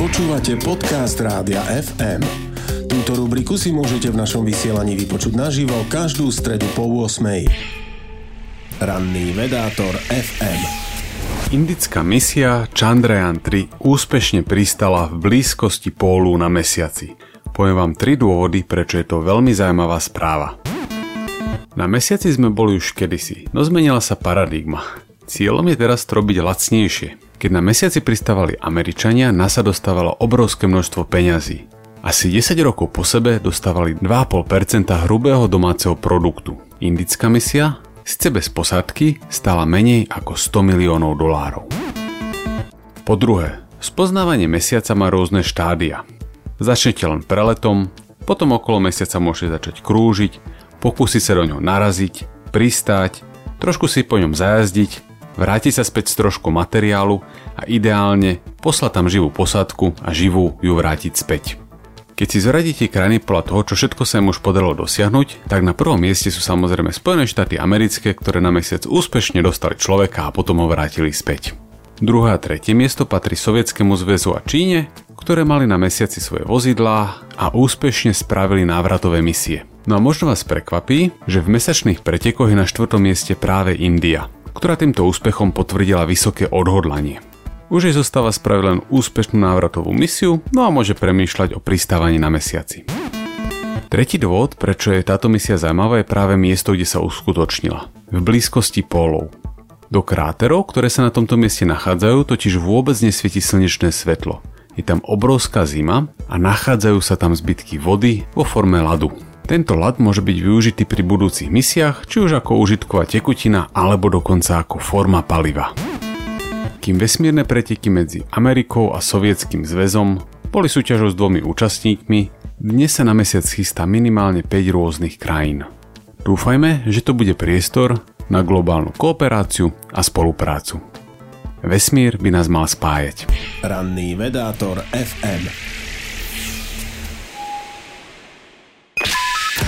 Počúvate podcast Rádia FM. Túto rubriku si môžete v našom vysielaní vypočuť naživo každú stredu po 8. Ranný vedátor FM. Indická misia Chandrayaan-3 úspešne pristala v blízkosti pólu na mesiaci. Poviem vám tri dôvody, prečo je to veľmi zaujímavá správa. Na mesiaci sme boli už kedysi, no zmenila sa paradigma. Cieľom je teraz to robiť lacnejšie. Keď na mesiaci pristávali Američania, NASA dostávalo obrovské množstvo peňazí. Asi 10 rokov po sebe dostávali 2,5% hrubého domáceho produktu. Indická misia, síce bez posádky, stála menej ako 100 miliónov dolárov. Po druhé, spoznávanie mesiaca má rôzne štádia. Začnete len preletom, potom okolo mesiaca môžete začať krúžiť, pokúsiť sa do ňoho naraziť, pristáť, trošku si po ňom zajazdiť vrátiť sa späť s trošku materiálu a ideálne poslať tam živú posádku a živú ju vrátiť späť. Keď si zradíte krajiny podľa toho, čo všetko sa im už podarilo dosiahnuť, tak na prvom mieste sú samozrejme Spojené štáty americké, ktoré na mesiac úspešne dostali človeka a potom ho vrátili späť. Druhé a tretie miesto patrí Sovietskému zväzu a Číne, ktoré mali na mesiaci svoje vozidlá a úspešne spravili návratové misie. No a možno vás prekvapí, že v mesačných pretekoch je na štvrtom mieste práve India – ktorá týmto úspechom potvrdila vysoké odhodlanie. Už jej zostáva spraviť len úspešnú návratovú misiu, no a môže premýšľať o pristávaní na mesiaci. Tretí dôvod, prečo je táto misia zaujímavá, je práve miesto, kde sa uskutočnila. V blízkosti pólov. Do kráterov, ktoré sa na tomto mieste nachádzajú, totiž vôbec nesvieti slnečné svetlo. Je tam obrovská zima a nachádzajú sa tam zbytky vody vo forme ľadu. Tento ľad môže byť využitý pri budúcich misiách, či už ako užitková tekutina alebo dokonca ako forma paliva. Kým vesmírne preteky medzi Amerikou a Sovietským zväzom boli súťažou s dvomi účastníkmi, dnes sa na mesiac chystá minimálne 5 rôznych krajín. Dúfajme, že to bude priestor na globálnu kooperáciu a spoluprácu. Vesmír by nás mal spájať. Ranný vedátor FM